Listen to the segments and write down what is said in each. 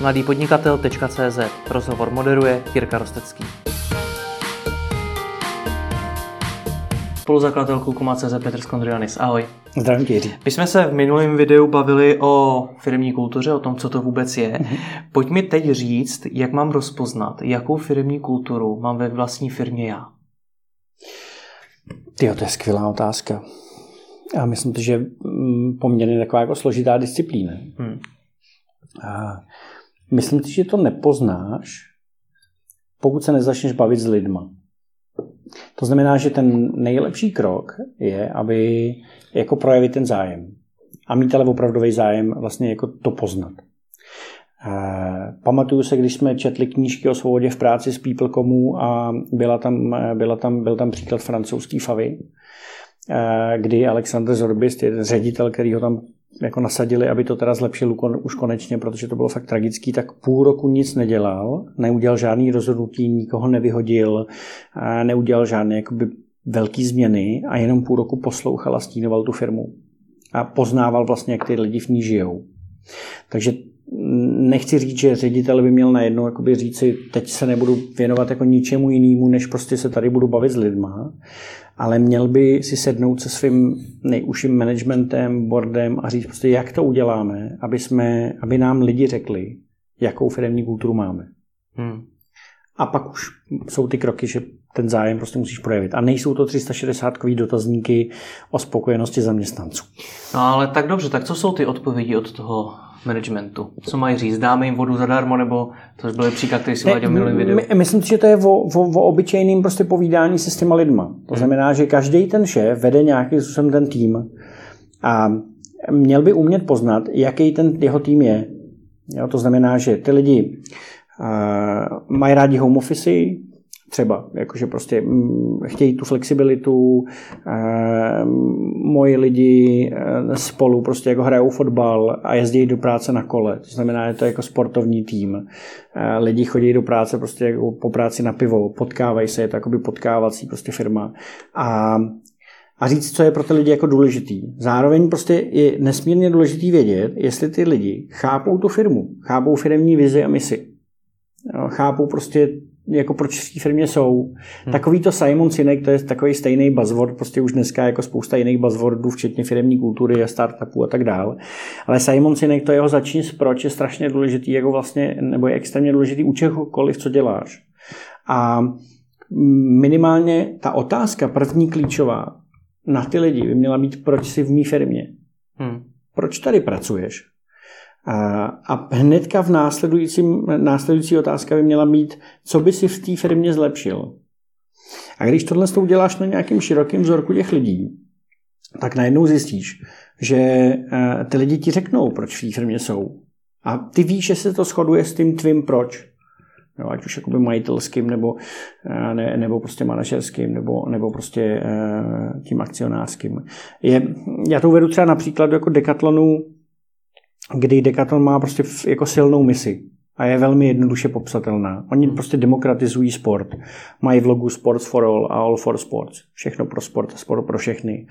mladýpodnikatel.cz Rozhovor moderuje Jirka Rostecký. Spoluzakladatel Kukuma.cz Petr Skondrianis. Ahoj. Zdravím tě, My jsme se v minulém videu bavili o firmní kultuře, o tom, co to vůbec je. Mm-hmm. Pojď mi teď říct, jak mám rozpoznat, jakou firmní kulturu mám ve vlastní firmě já. Tyjo, to je skvělá otázka. Já myslím, že je mm, poměrně taková jako složitá disciplína. Hmm. A myslím si, že to nepoznáš, pokud se nezačneš bavit s lidma. To znamená, že ten nejlepší krok je, aby jako projevit ten zájem. A mít ale opravdový zájem vlastně jako to poznat. Pamatuju se, když jsme četli knížky o svobodě v práci z Peoplecomu a byla tam, byla tam, byl tam příklad francouzský favy, kdy Alexander Zorbist, je ředitel, který ho tam jako nasadili, aby to teda zlepšil už konečně, protože to bylo fakt tragický, tak půl roku nic nedělal, neudělal žádný rozhodnutí, nikoho nevyhodil, neudělal žádné jakoby velký změny a jenom půl roku poslouchal a stínoval tu firmu. A poznával vlastně, jak ty lidi v ní žijou. Takže nechci říct, že ředitel by měl najednou jakoby říci, teď se nebudu věnovat jako ničemu jinému, než prostě se tady budu bavit s lidma, ale měl by si sednout se svým nejužším managementem, boardem a říct prostě, jak to uděláme, aby, jsme, aby nám lidi řekli, jakou firmní kulturu máme. Hmm. A pak už jsou ty kroky, že ten zájem prostě musíš projevit. A nejsou to 360 dotazníky o spokojenosti zaměstnanců. No ale tak dobře, tak co jsou ty odpovědi od toho managementu? Co mají říct? Dáme jim vodu zadarmo, nebo to byl příklad, který si váděl v minulém videu? Myslím si, že to je o, o, o obyčejným prostě povídání se s těma lidma. To hmm. znamená, že každý ten šéf vede nějakým způsobem ten tým a měl by umět poznat, jaký ten jeho tým je. Jo, to znamená, že ty lidi uh, mají rádi home office, třeba, jakože prostě mm, chtějí tu flexibilitu, eh, moji lidi eh, spolu prostě jako hrajou fotbal a jezdí do práce na kole, to znamená, že to je jako sportovní tým. Eh, lidi chodí do práce prostě jako po práci na pivo, potkávají se, je to potkávací prostě firma. A a říct, co je pro ty lidi jako důležitý. Zároveň prostě je nesmírně důležitý vědět, jestli ty lidi chápou tu firmu, chápou firmní vizi a misi. Chápou prostě jako proč v té firmě jsou. Hmm. Takový to Simon Sinek, to je takový stejný buzzword, prostě už dneska jako spousta jiných buzzwordů, včetně firmní kultury a startupů a tak dále. Ale Simon Sinek, to jeho začín proč je strašně důležitý, jako vlastně, nebo je extrémně důležitý u čehokoliv, co děláš. A minimálně ta otázka první klíčová na ty lidi by měla být, proč jsi v mý firmě. Hmm. Proč tady pracuješ? A, hnedka v následujícím, následující otázka by měla být, co by si v té firmě zlepšil. A když tohle to uděláš na nějakým širokým vzorku těch lidí, tak najednou zjistíš, že eh, ty lidi ti řeknou, proč v té firmě jsou. A ty víš, že se to shoduje s tím tvým proč. No, ať už jakoby majitelským, nebo, eh, ne, nebo prostě manažerským, nebo, nebo prostě uh, tím akcionářským. Je, já to uvedu třeba například jako Decathlonu, kdy Decathlon má prostě jako silnou misi a je velmi jednoduše popsatelná. Oni prostě demokratizují sport. Mají v logu Sports for All a All for Sports. Všechno pro sport a sport pro všechny.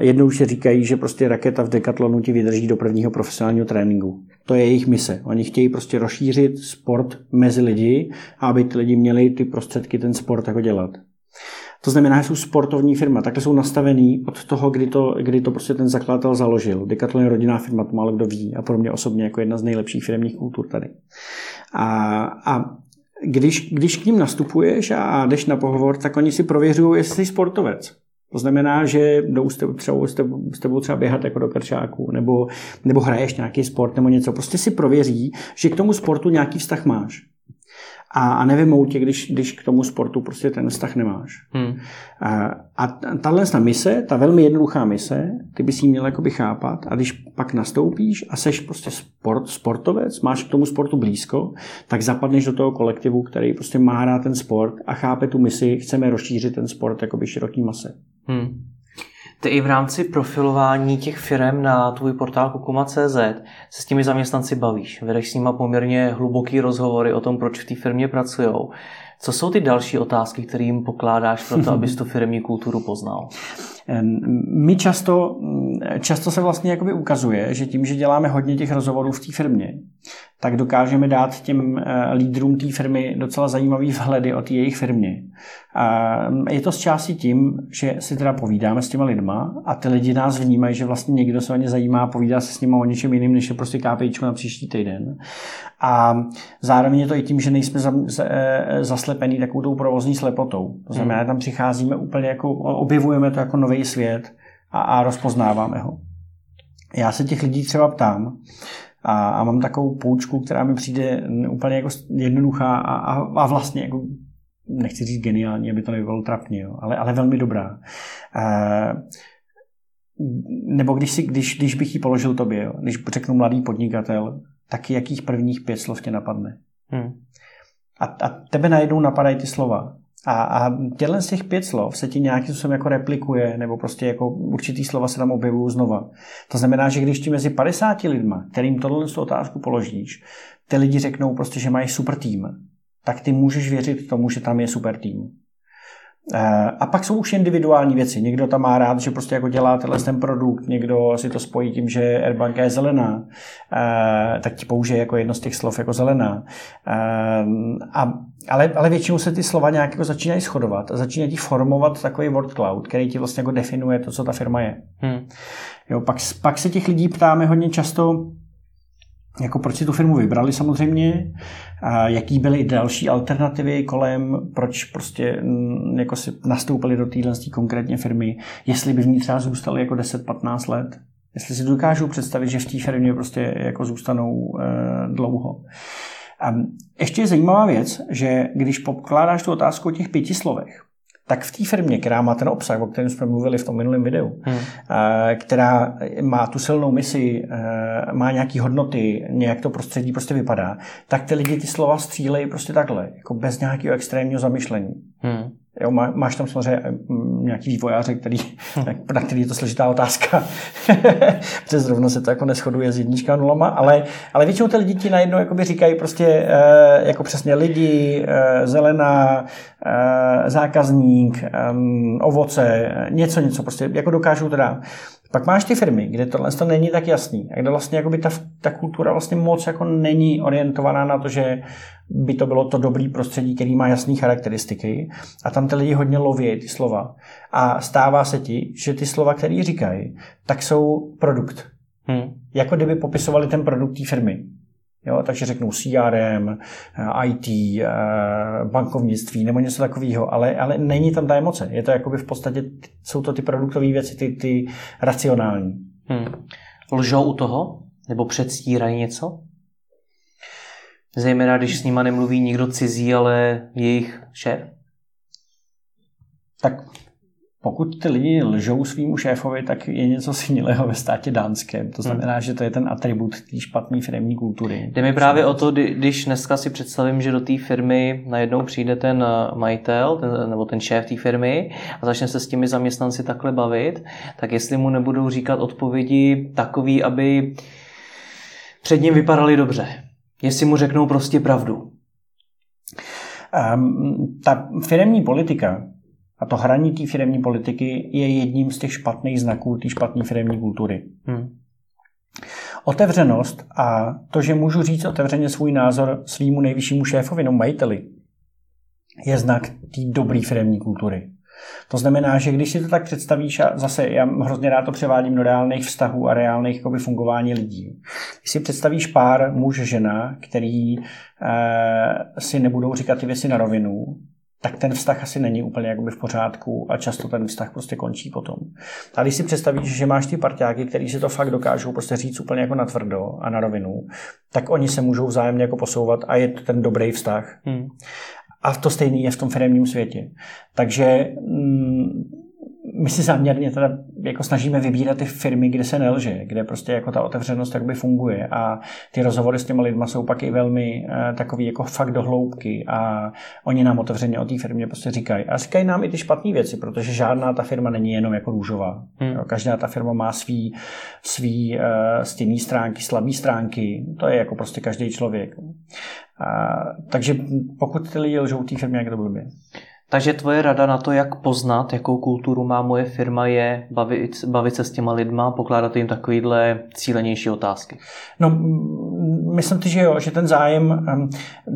Jednoduše říkají, že prostě raketa v Decathlonu ti vydrží do prvního profesionálního tréninku. To je jejich mise. Oni chtějí prostě rozšířit sport mezi lidi, aby ty lidi měli ty prostředky ten sport jako dělat. To znamená, že jsou sportovní firma, takhle jsou nastavený od toho, kdy to, kdy to prostě ten zakladatel založil. Decathlon je rodinná firma, to málo kdo ví a pro mě osobně jako jedna z nejlepších firmních kultur tady. A, a když, když k ním nastupuješ a jdeš na pohovor, tak oni si prověřují, jestli jsi sportovec. To znamená, že jdou s tebou, třeba, s tebou třeba běhat jako do krčáku, nebo, nebo hraješ nějaký sport nebo něco. Prostě si prověří, že k tomu sportu nějaký vztah máš a, a nevymou tě, když, když k tomu sportu prostě ten vztah nemáš. Hmm. A, a tahle mise, ta velmi jednoduchá mise, ty bys ji měl jakoby chápat a když pak nastoupíš a seš prostě sport, sportovec, máš k tomu sportu blízko, tak zapadneš do toho kolektivu, který prostě má rád ten sport a chápe tu misi, chceme rozšířit ten sport jakoby široký mase. Hmm. Ty i v rámci profilování těch firm na tvůj portál kukuma.cz se s těmi zaměstnanci bavíš. Vedeš s nimi poměrně hluboký rozhovory o tom, proč v té firmě pracují. Co jsou ty další otázky, které jim pokládáš pro to, abys tu firmní kulturu poznal? My často, často se vlastně jakoby ukazuje, že tím, že děláme hodně těch rozhovorů v té firmě, tak dokážeme dát těm eh, lídrům té firmy docela zajímavý vhledy o té jejich firmě. A je to z části tím, že si teda povídáme s těma lidma a ty lidi nás vnímají, že vlastně někdo se o ně zajímá, povídá se s nimi o něčem jiným, než je prostě KPIčko na příští týden. A zároveň je to i tím, že nejsme eh, zaslepený takovou tou provozní slepotou. To znamená, že hmm. tam přicházíme úplně jako, objevujeme to jako nový svět a, a rozpoznáváme ho. Já se těch lidí třeba ptám, a, a mám takovou půjčku, která mi přijde úplně jako jednoduchá a, a, a vlastně jako nechci říct geniální, aby to nebylo trapně, jo, ale, ale velmi dobrá. E, nebo když, si, když, když bych ji položil tobě, jo, když řeknu mladý podnikatel, tak jakých prvních pět slov tě napadne? Hmm. A, a tebe najednou napadají ty slova. A, a těhle z těch pět slov se ti nějakým způsobem jako replikuje, nebo prostě jako určitý slova se tam objevují znova. To znamená, že když ti mezi 50 lidma, kterým tohle otázku položíš, ty lidi řeknou prostě, že mají super tým, tak ty můžeš věřit tomu, že tam je super tým. Eh, a pak jsou už individuální věci. Někdo tam má rád, že prostě jako dělá tenhle ten produkt, někdo si to spojí tím, že Airbanka je zelená, eh, tak ti použije jako jedno z těch slov jako zelená. Eh, a, ale, ale většinou se ty slova nějak jako začínají shodovat a začínají ti formovat takový word cloud, který ti vlastně jako definuje to, co ta firma je. Hmm. Jo, pak, pak se těch lidí ptáme hodně často, jako proč si tu firmu vybrali samozřejmě, a jaký byly další alternativy kolem, proč prostě mm, jako si nastoupili do téhle konkrétně firmy, jestli by v ní třeba zůstali jako 10-15 let, jestli si dokážou představit, že v té firmě prostě jako zůstanou e, dlouho. A ještě je zajímavá věc, že když pokládáš tu otázku o těch pěti slovech, tak v té firmě, která má ten obsah, o kterém jsme mluvili v tom minulém videu, hmm. Eh, která má tu silnou misi, eh, má nějaké hodnoty, nějak to prostředí prostě vypadá, tak ty lidi ty slova střílejí prostě takhle, jako bez nějakého extrémního zamyšlení. Hmm. Jo, má, máš tam samozřejmě mm, nějaký vývojáře, který, na který je to složitá otázka, protože zrovna se to jako neschoduje s jednička nulama, ale, ale většinou ty lidi ti najednou jakoby říkají prostě e, jako přesně lidi, e, zelená, zákazník, e, ovoce, něco, něco prostě, jako dokážou teda. Pak máš ty firmy, kde tohle to není tak jasný a kde vlastně jakoby ta, ta kultura vlastně moc jako není orientovaná na to, že by to bylo to dobrý prostředí, který má jasné charakteristiky a tam ty lidi hodně loví ty slova. A stává se ti, že ty slova, které říkají, tak jsou produkt. Hmm. Jako kdyby popisovali ten produkt té firmy. Jo, takže řeknou CRM, IT, eh, bankovnictví nebo něco takového, ale, ale není tam ta emoce. Je to jakoby v podstatě, jsou to ty produktové věci, ty, ty racionální. Hmm. Lžou u toho? Nebo předstírají něco? Zejména, když s nima nemluví nikdo cizí, ale jejich šéf? Tak pokud ty lidi lžou svýmu šéfovi, tak je něco smělého ve státě dánském. To znamená, hmm. že to je ten atribut té špatné firmní kultury. Jde mi právě o to, když dneska si představím, že do té firmy najednou přijde ten eh, majitel ten, nebo ten šéf té firmy a začne se s těmi zaměstnanci takhle bavit, tak jestli mu nebudou říkat odpovědi takový, aby před ním vypadali dobře. Jestli mu řeknou prostě pravdu. Um, ta firmní politika a to hraní té firmní politiky je jedním z těch špatných znaků té špatné firmní kultury. Hmm. Otevřenost a to, že můžu říct otevřeně svůj názor svýmu nejvyššímu šéfovi, no majiteli, je znak té dobré firmní kultury. To znamená, že když si to tak představíš, a zase já hrozně rád to převádím do reálných vztahů a reálných jakoby, fungování lidí. Když si představíš pár muž, žena, který e, si nebudou říkat ty věci na rovinu, tak ten vztah asi není úplně jakoby v pořádku a často ten vztah prostě končí potom. A když si představíš, že máš ty parťáky, kteří si to fakt dokážou prostě říct úplně jako na tvrdo a na rovinu, tak oni se můžou vzájemně jako posouvat a je to ten dobrý vztah. Hmm. A to stejné je v tom firmním světě. Takže mm, my si záměrně teda jako snažíme vybírat ty firmy, kde se nelže, kde prostě jako ta otevřenost jakoby funguje a ty rozhovory s těma lidma jsou pak i velmi uh, takový jako fakt dohloubky a oni nám otevřeně o té firmě prostě říkají. A říkají nám i ty špatné věci, protože žádná ta firma není jenom jako růžová. Hmm. Jo, každá ta firma má svý, svý uh, stěnný stránky, slabý stránky, to je jako prostě každý člověk. A, takže pokud ty lidi lžou té firmě, jak to blbě. Takže tvoje rada na to, jak poznat, jakou kulturu má moje firma, je bavit, bavit se s těma lidma, pokládat jim takovýhle cílenější otázky. No, myslím si, že jo, že ten zájem,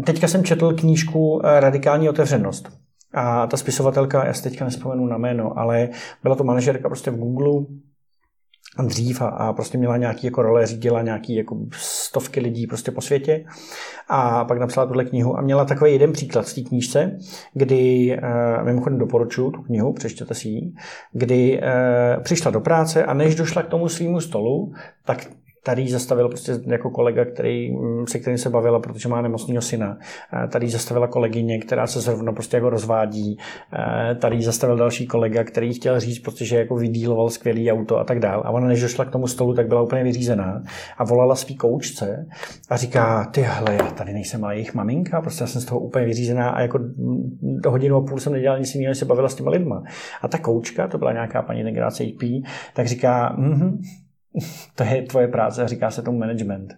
teďka jsem četl knížku eh, Radikální otevřenost. A ta spisovatelka, já si teďka nespomenu na jméno, ale byla to manažerka prostě v Google, dřív a, a prostě měla nějaký jako role, řídila nějaký jako stovky lidí prostě po světě. A pak napsala tuhle knihu a měla takový jeden příklad v té knížce, kdy, uh, mimochodem doporučuji tu knihu, přečtěte si ji, kdy uh, přišla do práce a než došla k tomu svýmu stolu, tak Tady zastavil prostě jako kolega, který, mm, se kterým se bavila, protože má nemocného syna. Tady zastavila kolegyně, která se zrovna prostě jako rozvádí. Tady zastavil další kolega, který chtěl říct, protože jako vydíloval skvělý auto a tak dál. A ona, než došla k tomu stolu, tak byla úplně vyřízená a volala svý koučce a říká, tyhle, já tady nejsem ale jejich maminka, prostě já jsem z toho úplně vyřízená a jako do hodinu a půl jsem nedělal nic jiného, se bavila s těma lidma. A ta koučka, to byla nějaká paní tenkrát CP, tak říká, mm-hmm, to je tvoje práce a říká se tomu management.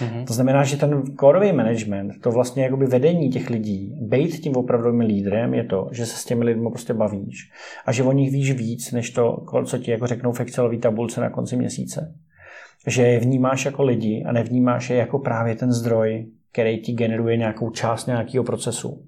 Mm-hmm. To znamená, že ten korový management, to vlastně jakoby vedení těch lidí, být tím opravdovým lídrem je to, že se s těmi lidmi prostě bavíš a že o nich víš víc, než to, co ti jako řeknou v Excelový tabulce na konci měsíce. Že je vnímáš jako lidi a nevnímáš je jako právě ten zdroj, který ti generuje nějakou část nějakého procesu.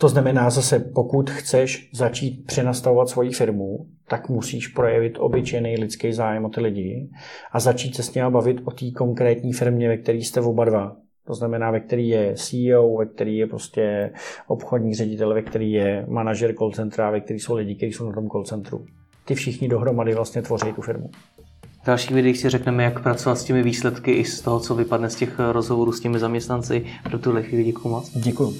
To znamená zase, pokud chceš začít přenastavovat svoji firmu, tak musíš projevit obyčejný lidský zájem o ty lidi a začít se s nimi bavit o té konkrétní firmě, ve které jste oba dva. To znamená, ve který je CEO, ve který je prostě obchodní ředitel, ve který je manažer call centra, ve který jsou lidi, kteří jsou na tom call centru. Ty všichni dohromady vlastně tvoří tu firmu. V dalších videích si řekneme, jak pracovat s těmi výsledky i z toho, co vypadne z těch rozhovorů s těmi zaměstnanci. Pro tuhle chvíli děkuji moc. Děkuji.